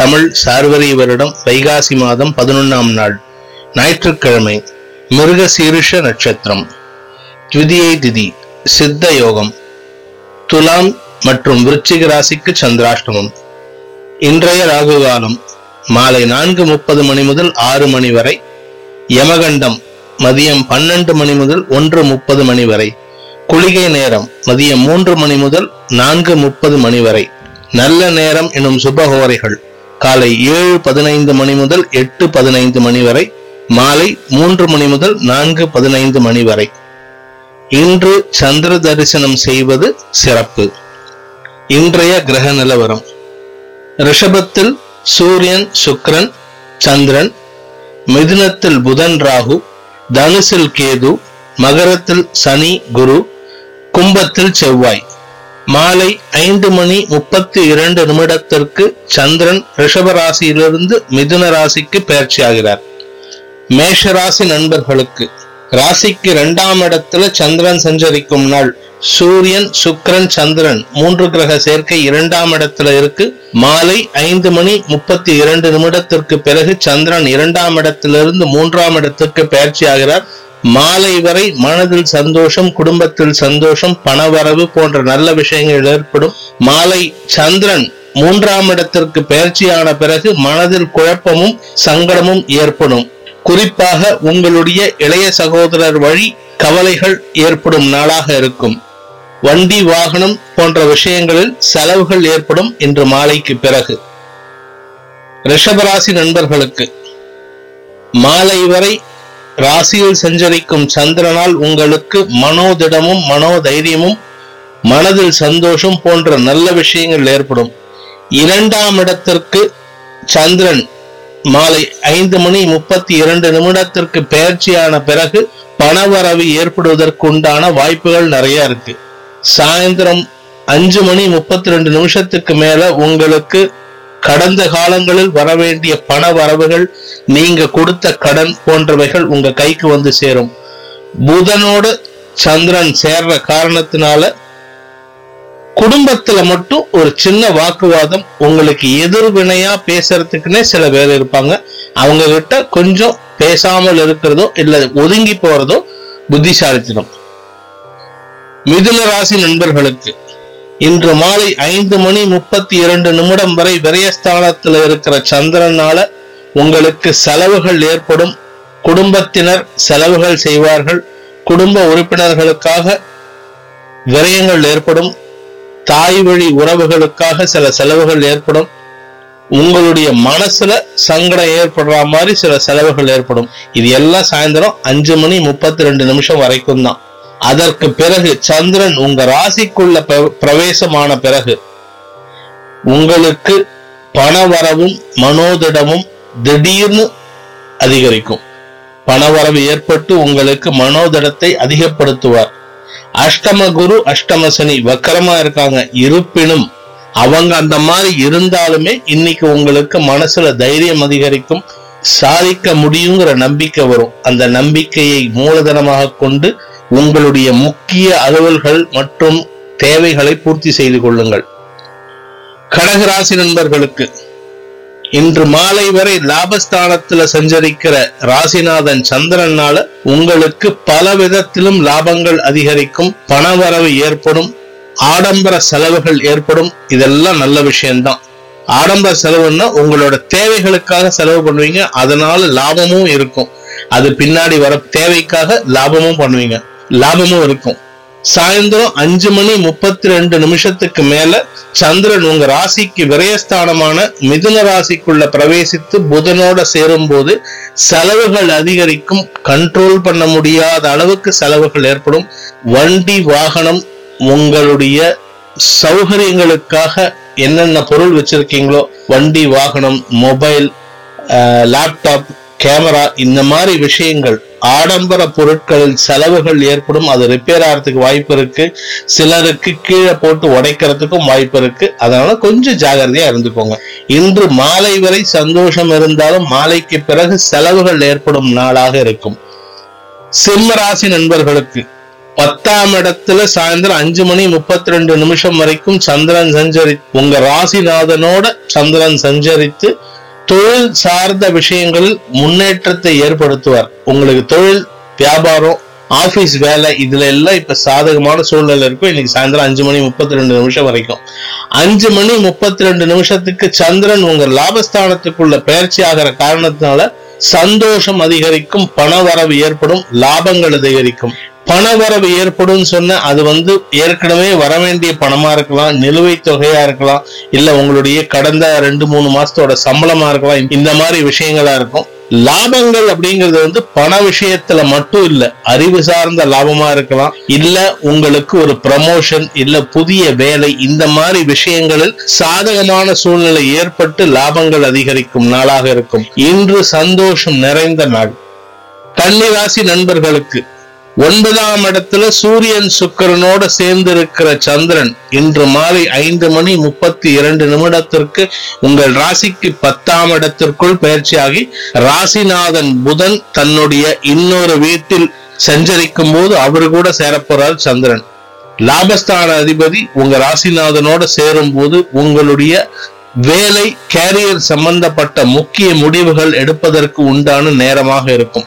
தமிழ் சார்வரி வருடம் வைகாசி மாதம் பதினொன்னாம் நாள் ஞாயிற்றுக்கிழமை மிருக சீருஷ நட்சத்திரம். த்விதியை திதி சித்த யோகம். துலாம் மற்றும் விருச்சிக ராசிக்கு சந்திராஷ்டமம். இன்றைய ராகு காலம் மாலை நான்கு முப்பது மணி முதல் ஆறு மணி வரை. யமகண்டம் மதியம் பன்னெண்டு மணி முதல் ஒன்று முப்பது மணி வரை. குளிகை நேரம் மதியம் மூன்று மணி முதல் நான்கு முப்பது மணி வரை. நல்ல நேரம் எனும் சுபகோரைகள் காலை ஏழு பதினைந்து மணி முதல் எட்டு பதினைந்து மணி வரை மாலை மூன்று மணி முதல் நான்கு பதினைந்து மணி வரை. இன்று சந்திர தரிசனம் செய்வது சிறப்பு. இன்றைய கிரக நிலவரம். ரிஷபத்தில் சூரியன் சுக்ரன் சந்திரன் மிதுனத்தில் புதன் ராகு தனுசில் கேது மகரத்தில் சனி குரு கும்பத்தில் செவ்வாய். மாலை ஐந்து மணி முப்பத்தி இரண்டு நிமிடத்திற்கு சந்திரன் ரிஷபராசியிலிருந்து மிதுன ராசிக்கு பயிற்சியாகிறார் மேஷ ராசி நண்பர்களுக்கு ராசிக்கு இரண்டாம் இடத்துல சந்திரன் சஞ்சரிக்கும் நாள். சூரியன் சுக்கரன் சந்திரன் மூன்று கிரக சேர்க்கை இரண்டாம் இடத்துல இருக்கு. மாலை ஐந்து மணி முப்பத்தி இரண்டு நிமிடத்திற்கு பிறகு சந்திரன் இரண்டாம் இடத்திலிருந்து மூன்றாம் இடத்திற்கு பயிற்சி ஆகிறார் மாலை வரை மனதில் சந்தோஷம் குடும்பத்தில் சந்தோஷம் பணவரவு போன்ற நல்ல விஷயங்கள் ஏற்படும். மாலை சந்திரன் மூன்றாம் இடத்திற்கு பயிற்சியான பிறகு மனதில் குழப்பமும் சங்கடமும் ஏற்படும். குறிப்பாக உங்களுடைய இளைய சகோதரர் வழி கவலைகள் ஏற்படும் நாளாக இருக்கும். வண்டி வாகனம் போன்ற விஷயங்களில் செலவுகள் ஏற்படும் இன்று மாலைக்கு பிறகு. ரிஷபராசி நண்பர்களுக்கு மாலை வரை ராசியில் சஞ்சரிக்கும் சந்திரனால் உங்களுக்கு மனோதிடமும் மனோதைரியமும் மனதில் சந்தோஷம் போன்ற நல்ல விஷயங்கள் ஏற்படும். இரண்டாம் இடத்திற்கு சந்திரன் மாலை ஐந்து மணி முப்பத்தி இரண்டு நிமிடத்திற்கு பயிற்சியான பிறகு பணவரவு ஏற்படுவதற்கு உண்டான வாய்ப்புகள் நிறைய இருக்கு. சாயந்தரம் அஞ்சு மணி முப்பத்தி ரெண்டு நிமிஷத்துக்கு மேல உங்களுக்கு கடந்த காலங்களில் வரவேண்டிய பண வரவுகள் நீங்க கொடுத்த கடன் போன்றவைகள் உங்க கைக்கு வந்து சேரும். புதனோடு சந்திரன் சேர்ற காரணத்தினால குடும்பத்துல மட்டும் ஒரு சின்ன வாக்குவாதம் உங்களுக்கு எதிர்வினையா பேசுறதுக்குன்னே சில பேர் இருப்பாங்க. அவங்க கிட்ட கொஞ்சம் பேசாமல் இருக்கிறதோ இல்ல ஒதுங்கி போறதோ புத்திசாலித்தனம். மிதுன ராசி நண்பர்களுக்கு இன்று மாலை ஐந்து மணி முப்பத்தி இரண்டு நிமிடம் வரை விரயஸ்தானத்தில் இருக்கிற சந்திரனால உங்களுக்கு செலவுகள் ஏற்படும். குடும்பத்தினர் செலவுகள் செய்வார்கள். குடும்ப உறுப்பினர்களுக்காக விரயங்கள் ஏற்படும். தாய் வழி உறவுகளுக்காக சில செலவுகள் ஏற்படும். உங்களுடைய மனசுல சங்கடம் ஏற்படுற மாதிரி சில செலவுகள் ஏற்படும். இது எல்லாம் சாயந்தரம் அஞ்சு மணி முப்பத்தி ரெண்டு நிமிஷம் வரைக்கும் தான். அதற்கு பிறகு சந்திரன் உங்க ராசிக்குள்ள பிரவேசமான பிறகு உங்களுக்கு பணவரவும் மனோதிடமும் திடீர்னு அதிகரிக்கும். பணவரவு ஏற்பட்டு உங்களுக்கு மனோதிடத்தை அதிகப்படுத்துவார். அஷ்டம குரு அஷ்டம சனி வக்கரமா இருக்காங்க. இருப்பினும் அவங்க அந்த மாதிரி இருந்தாலுமே இன்னைக்கு உங்களுக்கு மனசுல தைரியம் அதிகரிக்கும். சாதிக்க முடியுங்கிற நம்பிக்கை வரும். அந்த நம்பிக்கையை மூலதனமாக கொண்டு உங்களுடைய முக்கிய அலுவல்கள் மற்றும் தேவைகளை பூர்த்தி செய்து கொள்ளுங்கள். கடகராசி நண்பர்களுக்கு இன்று மாலை வரை லாபஸ்தானத்துல சஞ்சரிக்கிற ராசிநாதன் சந்திரனால உங்களுக்கு பல விதத்திலும் லாபங்கள் அதிகரிக்கும் பணவரவு ஏற்படும் ஆடம்பர செலவுகள் ஏற்படும். இதெல்லாம் நல்ல விஷயம்தான். ஆடம்பர செலவுன்னா உங்களோட தேவைகளுக்காக செலவு பண்ணுவீங்க அதனால லாபமும் இருக்கும். அது பின்னாடி வர தேவைக்காக லாபமும் பண்ணுவீங்க. லாபமும் இருக்கும். சாயந்தரம் அஞ்சு மணி முப்பத்தி ரெண்டு நிமிஷத்துக்கு மேல சந்திரன் உங்க ராசிக்கு விரயஸ்தானமான மிதுன ராசிக்குள்ள பிரவேசித்து புதனோட சேரும்போது செலவுகள் அதிகரிக்கும். கண்ட்ரோல் பண்ண முடியாத அளவுக்கு செலவுகள் ஏற்படும். வண்டி வாகனம் உங்களுடைய சௌகரியங்களுக்காக என்னென்ன பொருள் வச்சிருக்கீங்களோ வண்டி வாகனம் மொபைல் லேப்டாப் கேமரா இந்த மாதிரி விஷயங்கள் ஆடம்பர பொருட்களில் செலவுகள் ஏற்படும் அது ரிப்பேர் ஆகிறதுக்கு வாய்ப்பு இருக்கு. சிலருக்கு கீழே போட்டு உடைக்கிறதுக்கும் வாய்ப்பு இருக்கு. அதனால கொஞ்சம் ஜாகிரதையா இருந்துக்கோங்க. இன்று மாலை வரை சந்தோஷம் இருந்தாலும் மாலைக்கு பிறகு செலவுகள் ஏற்படும் நாளாக இருக்கும். சிம்ம ராசி நண்பர்களுக்கு பத்தாம் இடத்துல சாயந்தரம் அஞ்சு மணி முப்பத்தி ரெண்டு நிமிஷம் வரைக்கும் சந்திரன் சஞ்சரி உங்க ராசிநாதனோட சந்திரன் சஞ்சரித்து தொழில் சார்ந்த விஷயங்கள் முன்னேற்றத்தை ஏற்படுத்துவார். உங்களுக்கு தொழில் வியாபாரம் ஆபீஸ் வேலை இதுல எல்லாம் இப்ப சாதகமான சூழ்நிலை இருக்கும். இன்னைக்கு சாயந்தரம் அஞ்சு மணி முப்பத்தி ரெண்டு நிமிஷம் வரைக்கும். அஞ்சு மணி முப்பத்தி ரெண்டு நிமிஷத்துக்கு சந்திரன் உங்க லாபஸ்தானத்துக்குள்ள பயிற்சி ஆகிற காரணத்தினால சந்தோஷம் அதிகரிக்கும் பண வரவு ஏற்படும் லாபங்கள் அதிகரிக்கும். பணவரவு ஏற்படும் சொன்ன அது வந்து ஏற்கனவே வர வேண்டிய பணமா இருக்கலாம் நிலுவைத் தொகையா இருக்கலாம் இல்ல உங்களுடைய கடந்த ரெண்டு மூணு மாசத்தோட சம்பளமா இருக்கலாம் இந்த மாதிரி விஷயங்களா இருக்கும். லாபங்கள் அப்படிங்கிறது வந்து பண விஷயத்துல மட்டும் இல்ல அறிவு சார்ந்த லாபமா இருக்கலாம் இல்ல உங்களுக்கு ஒரு ப்ரமோஷன் இல்ல புதிய வேலை இந்த மாதிரி விஷயங்களில் சாதகமான சூழ்நிலை ஏற்பட்டு லாபங்கள் அதிகரிக்கும் நாளாக இருக்கும். இன்று சந்தோஷம் நிறைந்த நாள். கன்னிராசி நண்பர்களுக்கு ஒன்பதாம் இடத்துல சூரியன் சுக்கிரனோட சேர்ந்து இருக்கிற சந்திரன் இன்று மாலை ஐந்து மணி முப்பத்தி இரண்டு நிமிடத்திற்கு உங்கள் ராசிக்கு பத்தாம் இடத்திற்குள் பயிற்சியாகி ராசிநாதன் புதன் தன்னுடைய இன்னொரு வீட்டில் சஞ்சரிக்கும் போது அவரு கூட சேரப்போறார் சந்திரன். லாபஸ்தான அதிபதி உங்க ராசிநாதனோட சேரும் போது உங்களுடைய வேலை கேரியர் சம்பந்தப்பட்ட முக்கிய முடிவுகள் எடுப்பதற்கு உண்டான நேரமாக இருக்கும்.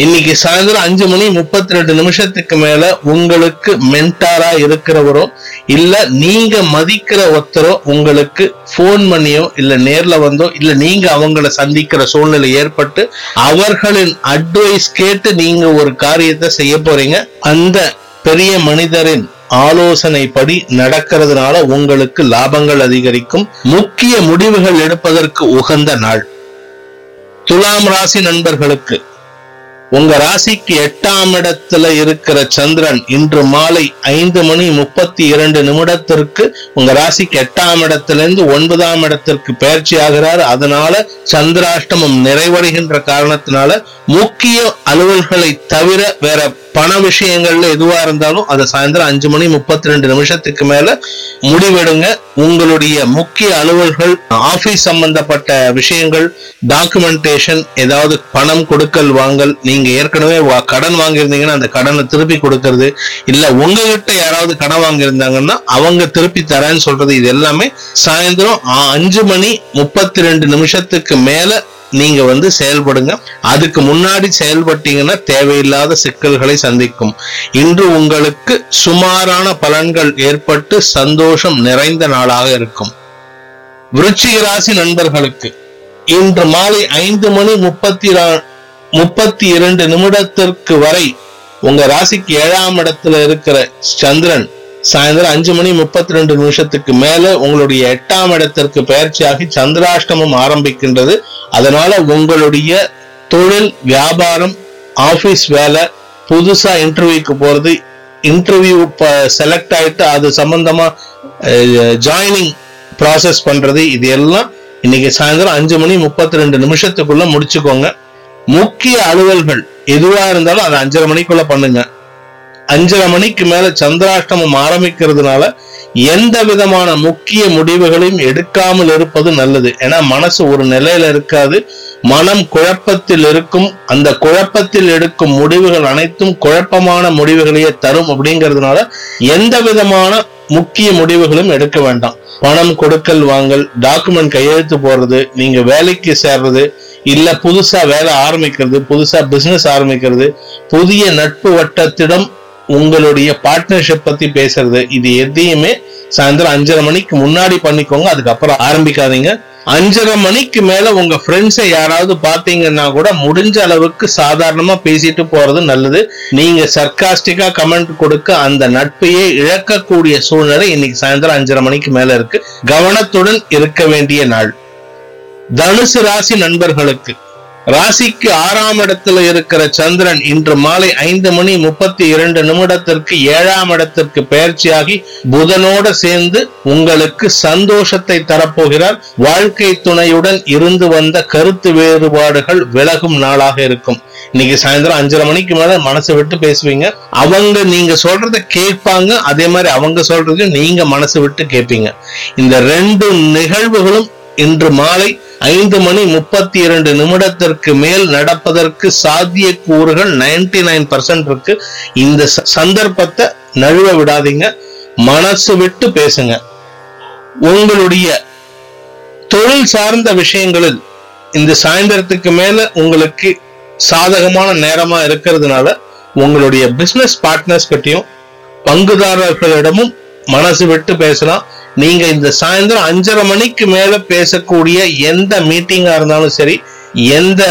இன்னைக்கு சாயந்தரம் அஞ்சு மணி முப்பத்தி ரெண்டு நிமிஷத்துக்கு மேல உங்களுக்கு மென்டாரா இருக்கிறவரோ இல்ல நீங்க மதிக்கிற ஒருத்தரோ உங்களுக்கு போன் பண்ணியோ இல்ல நேர்ல வந்தோ இல்ல நீங்க அவங்கள சந்திக்கிற சூழ்நிலை ஏற்பட்டு அவர்களின் அட்வைஸ் கேட்டு நீங்க ஒரு காரியத்தை செய்ய போறீங்க அந்த பெரிய மனிதரின் ஆலோசனைப்படி நடக்கிறதுனால உங்களுக்கு லாபங்கள் அதிகரிக்கும். முக்கிய முடிவுகள் எடுப்பதற்கு உகந்த நாள். துலாம் ராசி நண்பர்களுக்கு உங்க ராசிக்கு எட்டாம் இடத்துல இருக்கிற சந்திரன் இன்று மாலை ஐந்து மணி முப்பத்தி இரண்டு நிமிடத்திற்கு உங்க ராசிக்கு எட்டாம் இடத்துல இருந்து ஒன்பதாம் இடத்திற்கு பயிற்சி ஆகிறார். அதனால சந்திராஷ்டமம் நிறைவடைகின்ற காரணத்தினால முக்கிய அலுவல்களை தவிர வேற பண விஷயங்கள்ல எதுவா இருந்தாலும் அதை சாயந்தரம் அஞ்சு மணி முப்பத்தி ரெண்டு நிமிஷத்துக்கு மேல முடிவெடுங்க. உங்களுடைய முக்கிய அலுவல்கள் ஆபீஸ் சம்பந்தப்பட்ட விஷயங்கள் டாக்குமெண்டேஷன் ஏதாவது பணம் கொடுக்கல் வாங்கல் நீங்க நீங்க ஏற்கனவே கடன் வாங்கியிருந்தீங்கன்னா அந்த கடனை திருப்பி கொடுக்கறது இல்ல உங்ககிட்ட யாராவது கடன் வாங்கியிருந்தாங்கன்னா அவங்க திருப்பி தரேன்னு சொல்றது இது எல்லாமே சாயந்தரம் அஞ்சு மணி முப்பத்தி ரெண்டு நிமிஷத்துக்கு மேல நீங்க வந்து செயல்படுங்க. அதுக்கு முன்னாடி செயல்பட்டீங்கன்னா தேவையில்லாத சிக்கல்களை சந்திக்கும். இன்று உங்களுக்கு சுமாரான பலன்கள் ஏற்பட்டு சந்தோஷம் நிறைந்த நாளாக இருக்கும். விருச்சிக ராசி நண்பர்களுக்கு இன்று மாலை ஐந்து மணி முப்பத்தி முப்பத்தி இரண்டு நிமிடத்திற்கு வரை உங்க ராசிக்கு ஏழாம் இடத்துல இருக்கிற சந்திரன் சாயந்தரம் அஞ்சு மணி முப்பத்தி ரெண்டு நிமிஷத்துக்கு மேல உங்களுடைய எட்டாம் இடத்திற்கு பயிற்சியாகி சந்திராஷ்டமம் ஆரம்பிக்கின்றது. அதனால உங்களுடைய தொழில் வியாபாரம் ஆபீஸ் வேலை புதுசா இன்டர்வியூக்கு போறது இன்டர்வியூ செலக்ட் ஆயிட்டு அது சம்பந்தமா ஜாயினிங் ப்ராசஸ் பண்றது இது எல்லாம் இன்னைக்கு சாயந்தரம் அஞ்சு மணி முப்பத்தி ரெண்டு நிமிஷத்துக்குள்ள முடிச்சுக்கோங்க. முக்கிய அலுவல்கள் எதுவா இருந்தாலும் அது அஞ்சரை மணிக்குள்ள பண்ணுங்க. அஞ்சரை மணிக்கு மேல சந்திராஷ்டமம் ஆரம்பிக்கிறதுனால எந்த விதமான முக்கிய முடிவுகளையும் எடுக்காமல் இருப்பது நல்லது. ஏன்னா மனசு ஒரு நிலையில இருக்காது. மனம் குழப்பத்தில் இருக்கும். அந்த குழப்பத்தில் எடுக்கும் முடிவுகள் அனைத்தும் குழப்பமான முடிவுகளையே தரும் அப்படிங்கிறதுனால எந்த விதமான முக்கிய முடிவுகளும் எடுக்க வேண்டாம். பணம் கொடுக்கல் வாங்கல் டாக்குமெண்ட் கையெழுத்து போடுறது நீங்க வேலைக்கு சேர்றது இல்ல புதுசா வேலை ஆரம்பிக்கிறது புதுசா பிசினஸ் ஆரம்பிக்கிறது புதிய நட்பு வட்டத்திடம் உங்களுடைய பார்ட்னர்ஷிப் பத்தி பேசுறது இது எதையுமே சாயந்தரம் அஞ்சரை மணிக்கு முன்னாடி பண்ணிக்கோங்க அதுக்கப்புறம் ஆரம்பிக்காதீங்க. அஞ்சரை மணிக்கு மேல உங்க ஃப்ரெண்ட்ஸை யாராவது பாத்தீங்கன்னா கூட முடிஞ்ச அளவுக்கு சாதாரணமா பேசிட்டு போறது நல்லது. நீங்க சர்க்காஸ்டிக்கா கமெண்ட் கொடுக்க அந்த நட்பையே இழக்கக்கூடிய சூழ்நிலை இன்னைக்கு சாயந்தரம் அஞ்சரை மணிக்கு மேல இருக்கு. கவனத்துடன் இருக்க வேண்டிய நாள். தனுசு ராசி நண்பர்களுக்கு. ராசிக்கு ஆறாம் இடத்துல இருக்கிற சந்திரன் இன்று மாலை ஐந்து மணி முப்பத்தி இரண்டு நிமிடத்திற்கு ஏழாம் இடத்திற்கு பயிற்சியாகி புதனோட சேர்ந்து உங்களுக்கு சந்தோஷத்தை தரப்போகிறார். வாழ்க்கை துணையுடன் இருந்து வந்த கருத்து வேறுபாடுகள் விலகும் நாளாக இருக்கும். இன்னைக்கு சாயந்தரம் அஞ்சரை மணிக்கு மேல மனசை விட்டு பேசுவீங்க. அவங்க நீங்க சொல்றத கேட்பாங்க அதே மாதிரி அவங்க சொல்றதையும் நீங்க மனசு விட்டு கேட்பீங்க. இந்த ரெண்டு நிகழ்வுகளும் இன்று மாலை ஐந்து மணி முப்பத்தி இரண்டு நிமிடத்திற்கு மேல் நடப்பதற்கு சாத்திய கூறுகள் நைன்டி நைன் பர்சன்ட் இருக்கு. இந்த சந்தர்ப்பத்தை நழுவ விடாதீங்க. மனசு விட்டு பேசுங்க. உங்களுடைய தொழில் சார்ந்த விஷயங்களில் இந்த சாயந்தரத்துக்கு மேல உங்களுக்கு சாதகமான நேரமா இருக்கிறதுனால உங்களுடைய பிசினஸ் பார்ட்னர்ஸ் கிட்டையும் பங்குதாரர்களிடமும் மனசு விட்டு பேசலாம். நீங்க இந்த சாயந்தரம் அஞ்சரை மணிக்கு மேல பேசக்கூடிய எந்த மீட்டிங்கா இருந்தாலும் சரி எந்த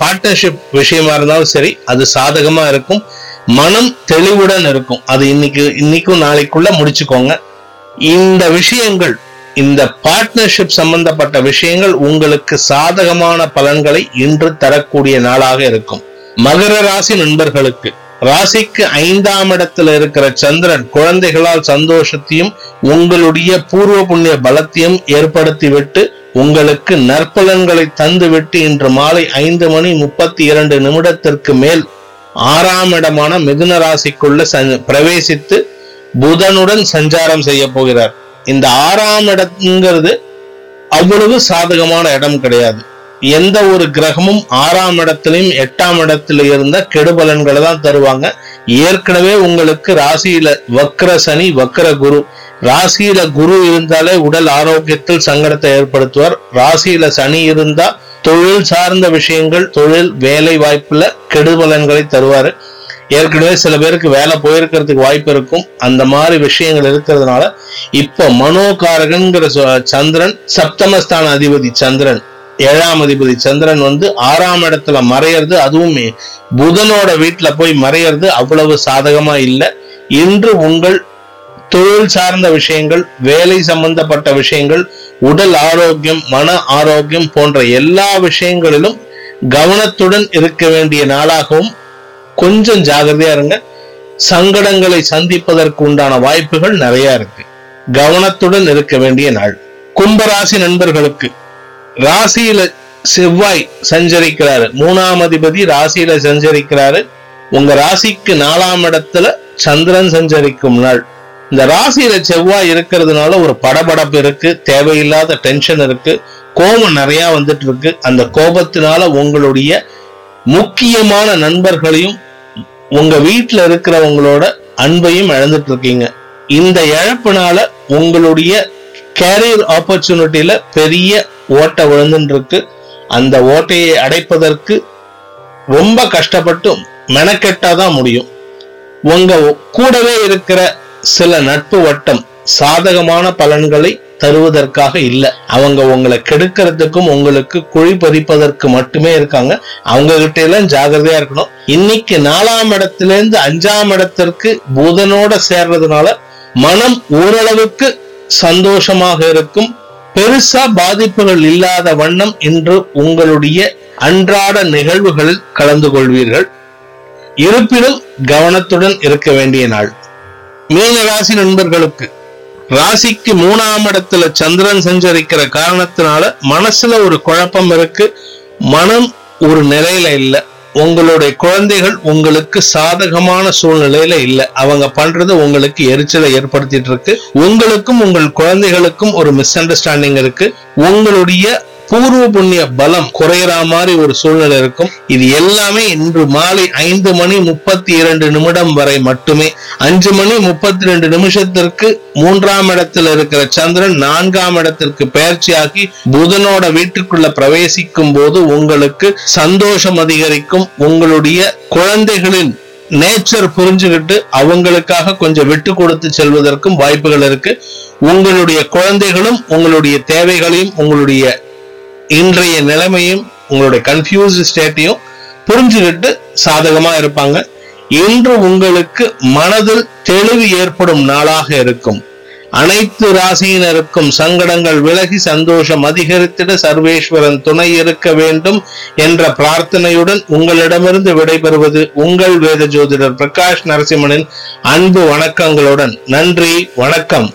பார்ட்னர்ஷிப் விஷயமா இருந்தாலும் சரி அது சாதகமா இருக்கும். மனம் தெளிவுடன் இருக்கும். அது இன்னைக்கு இன்னைக்கும் நாளைக்குள்ள முடிச்சுக்கோங்க. இந்த விஷயங்கள் இந்த பார்ட்னர்ஷிப் சம்பந்தப்பட்ட விஷயங்கள் உங்களுக்கு சாதகமான பலன்களை இன்று தரக்கூடிய நாளாக இருக்கும். மகர ராசி நண்பர்களுக்கு ராசிக்கு ஐந்தாம் இடத்துல இருக்கிற சந்திரன் குழந்தைகளால் சந்தோஷத்தையும் உங்களுடைய பூர்வ புண்ணிய பலத்தையும் ஏற்படுத்திவிட்டு உங்களுக்கு நற்பலன்களை தந்துவிட்டு இன்று மாலை ஐந்து மணி முப்பத்தி இரண்டு நிமிடத்திற்கு மேல் ஆறாம் இடமான மிதுன ராசிக்குள்ள சஞ்ச- பிரவேசித்து புதனுடன் சஞ்சாரம் செய்ய போகிறார். இந்த ஆறாம் இடம்ங்கிறது அவ்வளவு சாதகமான இடம் கிடையாது. எந்த ஒரு கிரகமும் ஆறாம் இடத்திலையும் எட்டாம் இடத்துல இருந்த கெடுபலன்களை தான் தருவாங்க. ஏற்கனவே உங்களுக்கு ராசியில வக்ர சனி வக்ர குரு. ராசியில குரு இருந்தாலே உடல் ஆரோக்கியத்தில் சங்கடத்தை ஏற்படுத்துவார். ராசியில சனி இருந்தா தொழில் சார்ந்த விஷயங்கள் தொழில் வேலை வாய்ப்புல கெடுபலன்களை தருவாரு. ஏற்கனவே சில பேருக்கு வேலை போயிருக்கிறதுக்கு வாய்ப்பு இருக்கும். அந்த மாதிரி விஷயங்கள் இருக்கிறதுனால இப்போ மனோகாரகன்கிற சந்திரன் சப்தமஸ்தான அதிபதி சந்திரன். ஏழாம் அதிபதி சந்திரன் வந்து ஆறாம் இடத்துல மறையிறது அதுவும். புதனோட வீட்டுல போய் மறையிறது அவ்வளவு சாதகமா இல்லை. இன்று உங்கள் தொழில் சார்ந்த விஷயங்கள் வேலை சம்பந்தப்பட்ட விஷயங்கள் உடல் ஆரோக்கியம் மன ஆரோக்கியம் போன்ற எல்லா விஷயங்களிலும் கவனத்துடன் இருக்க வேண்டிய நாளாகவும் கொஞ்சம் ஜாகிரதையா இருங்க. சங்கடங்களை சந்திப்பதற்கு உண்டான வாய்ப்புகள் நிறைய இருக்கு. கவனத்துடன் இருக்க வேண்டிய நாள். கும்பராசி நண்பர்களுக்கு ராசியில செவ்வாய் சஞ்சரிக்கிறாரு. மூணாம் அதிபதி ராசியில சஞ்சரிக்கிறாரு. உங்க ராசிக்கு நாலாம் இடத்துல சந்திரன் சஞ்சரிக்கும் நாள். இந்த ராசியில செவ்வாய் இருக்கிறதுனால ஒரு படபடப்பு இருக்கு தேவையில்லாத டென்ஷன் இருக்கு கோபம் நிறைய வந்துட்டு இருக்கு. அந்த கோபத்தினால உங்களுடைய முக்கியமான நண்பர்களையும் உங்க வீட்டுல இருக்கிறவங்களோட அன்பையும் இழந்துட்டு இருக்கீங்க. இந்த இழப்புனால உங்களுடைய கேரியர் ஆப்பர்ச்சுனிட்டியில பெரிய ஓட்டை விழுந்துருக்கு அந்த ஓட்டையை அடைப்பதற்கு ரொம்ப கஷ்டப்பட்டு மெனக்கெட்டாதான் முடியும். உங்க கூடவே இருக்கிற சில நட்பு வட்டம் சாதகமான பலன்களை தருவதற்காக இல்லை. அவங்க உங்களை கெடுக்கிறதுக்கும் உங்களுக்கு குழி பறிப்பதற்கு மட்டுமே இருக்காங்க. அவங்க கிட்ட எல்லாம் ஜாகிரதையா இருக்கணும். இன்னைக்கு நாலாம் இடத்திலேருந்து அஞ்சாம் இடத்திற்கு புதனோட சேர்றதுனால மனம் ஓரளவுக்கு சந்தோஷமாக இருக்கும். பெருசா பாதிப்புகள் இல்லாத வண்ணம் இன்று உங்களுடைய அன்றாட நிகழ்வுகளில் கலந்து கொள்வீர்கள். இருப்பினும் கவனத்துடன் இருக்க வேண்டிய நாள். மீன ராசி நண்பர்களுக்கு ராசிக்கு மூணாம் இடத்துல சந்திரன் சஞ்சரிக்கிற காரணத்தினால மனசுல ஒரு குழப்பம் இருக்கு. மனம் ஒரு நிலையில இல்ல. உங்களுடைய குழந்தைகள் உங்களுக்கு சாதகமான சூழ்நிலையில இல்ல. அவங்க பண்றது உங்களுக்கு எரிச்சலை ஏற்படுத்திட்டு இருக்கு. உங்களுக்கும் உங்கள் குழந்தைகளுக்கும் ஒரு மிஸ் அண்டர்ஸ்டாண்டிங் இருக்கு. உங்களுடைய பூர்வ புண்ணிய பலம் குறையற மாதிரி ஒரு சூழ்நிலை இருக்கும். இது எல்லாமே இன்று மாலை ஐந்து மணி முப்பத்தி இரண்டு நிமிடம் வரை மட்டுமே. அஞ்சு மணி முப்பத்தி ரெண்டு நிமிஷத்திற்கு மூன்றாம் இடத்துல இருக்கிற சந்திரன் நான்காம் இடத்திற்கு பயிற்சியாகி புதனோட வீட்டுக்குள்ள பிரவேசிக்கும் போது உங்களுக்கு சந்தோஷம் அதிகரிக்கும். உங்களுடைய குழந்தைகளின் நேச்சர் புரிஞ்சுக்கிட்டு அவங்களுக்காக கொஞ்சம் விட்டு கொடுத்து செல்வதற்கும் வாய்ப்புகள் இருக்கு. உங்களுடைய குழந்தைகளும் உங்களுடைய தேவைகளையும் உங்களுடைய இன்றைய நிலைமையும் உங்களுடைய கன்ஃபியூஸ்டு ஸ்டேட்டையும் புரிஞ்சுக்கிட்டு சாதகமா இருப்பாங்க. இன்று உங்களுக்கு மனதில் தெளிவு ஏற்படும் நாளாக இருக்கும். அனைத்து ராசியினருக்கும் சங்கடங்கள் விலகி சந்தோஷம் அதிகரித்திட சர்வேஸ்வரன் துணை இருக்க வேண்டும் என்ற பிரார்த்தனையுடன் உங்களிடமிருந்து விடைபெறுவது உங்கள் வேத ஜோதிடர் பிரகாஷ் நரசிம்மனின் அன்பு வணக்கங்களுடன். நன்றி வணக்கம்.